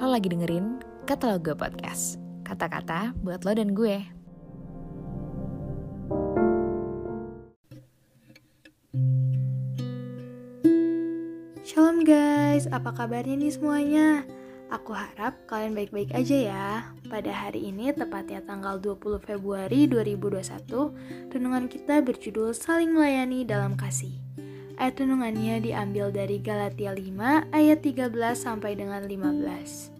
Lo lagi dengerin Kata Lo Gue Podcast. Kata-kata buat lo dan gue. Shalom guys, apa kabarnya nih semuanya? Aku harap kalian baik-baik aja ya. Pada hari ini, tepatnya tanggal 20 Februari 2021, renungan kita berjudul Saling Melayani Dalam Kasih. Ayat renungannya diambil dari Galatia 5 ayat 13 sampai dengan 15.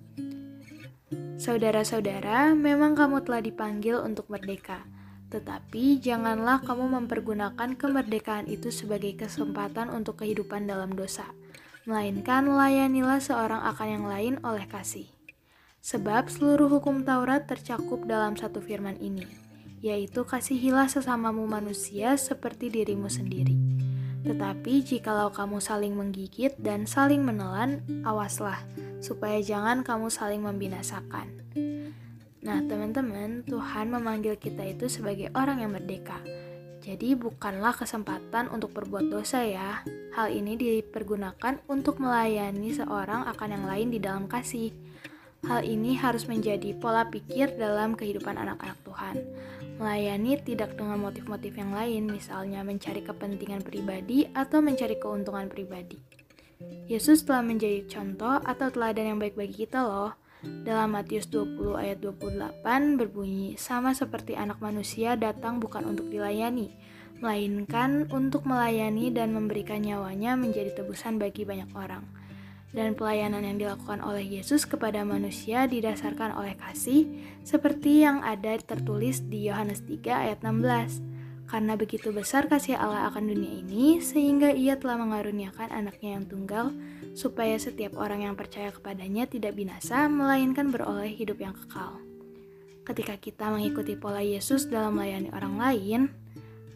Saudara-saudara, memang kamu telah dipanggil untuk merdeka. Tetapi janganlah kamu mempergunakan kemerdekaan itu sebagai kesempatan untuk kehidupan dalam dosa melainkan layanilah seorang akan yang lain oleh kasih. Sebab seluruh hukum Taurat tercakup dalam satu firman ini, yaitu kasihilah sesamamu manusia seperti dirimu sendiri. Tetapi jikalau kamu saling menggigit dan saling menelan, awaslah, supaya jangan kamu saling membinasakan. Nah, teman-teman, Tuhan memanggil kita itu sebagai orang yang merdeka, jadi bukanlah kesempatan untuk berbuat dosa ya. Hal ini dipergunakan untuk melayani seorang akan yang lain di dalam kasih. Hal ini harus menjadi pola pikir dalam kehidupan anak-anak Tuhan. Melayani tidak dengan motif-motif yang lain, misalnya mencari kepentingan pribadi atau mencari keuntungan pribadi. Yesus telah menjadi contoh atau teladan yang baik bagi kita loh. Dalam Matius 20 ayat 28 berbunyi, sama seperti anak manusia datang bukan untuk dilayani, melainkan untuk melayani dan memberikan nyawanya menjadi tebusan bagi banyak orang. Dan pelayanan yang dilakukan oleh Yesus kepada manusia didasarkan oleh kasih, seperti yang ada tertulis di Yohanes 3 ayat 16. Karena begitu besar kasih Allah akan dunia ini, sehingga ia telah mengaruniakan anaknya yang tunggal, supaya setiap orang yang percaya kepadanya tidak binasa, melainkan beroleh hidup yang kekal. Ketika kita mengikuti pola Yesus dalam melayani orang lain,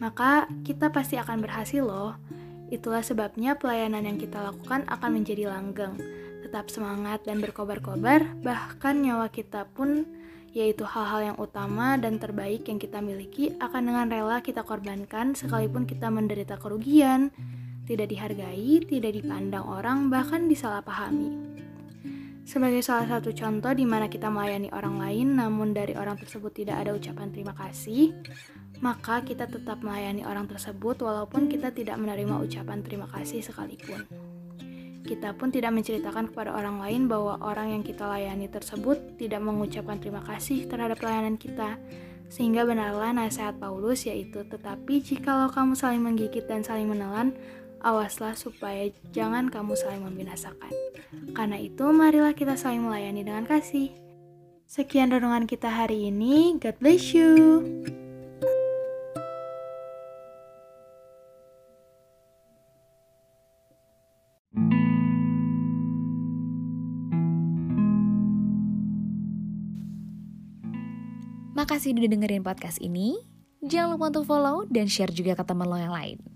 maka kita pasti akan berhasil loh. Itulah sebabnya pelayanan yang kita lakukan akan menjadi langgeng, tetap semangat dan berkobar-kobar, bahkan nyawa kita pun yaitu hal-hal yang utama dan terbaik yang kita miliki akan dengan rela kita korbankan sekalipun kita menderita kerugian, tidak dihargai, tidak dipandang orang, bahkan disalahpahami. Sebagai salah satu contoh di mana kita melayani orang lain, namun dari orang tersebut tidak ada ucapan terima kasih, maka kita tetap melayani orang tersebut walaupun kita tidak menerima ucapan terima kasih sekalipun. Kita pun tidak menceritakan kepada orang lain bahwa orang yang kita layani tersebut tidak mengucapkan terima kasih terhadap pelayanan kita, sehingga benarlah nasihat Paulus yaitu, tetapi jikalau kamu saling menggigit dan saling menelan, awaslah supaya jangan kamu saling membinasakan. Karena itu, marilah kita saling melayani dengan kasih. Sekian renungan kita hari ini. God bless you. Makasih udah dengerin podcast ini. Jangan lupa untuk follow dan share juga ke teman lo yang lain.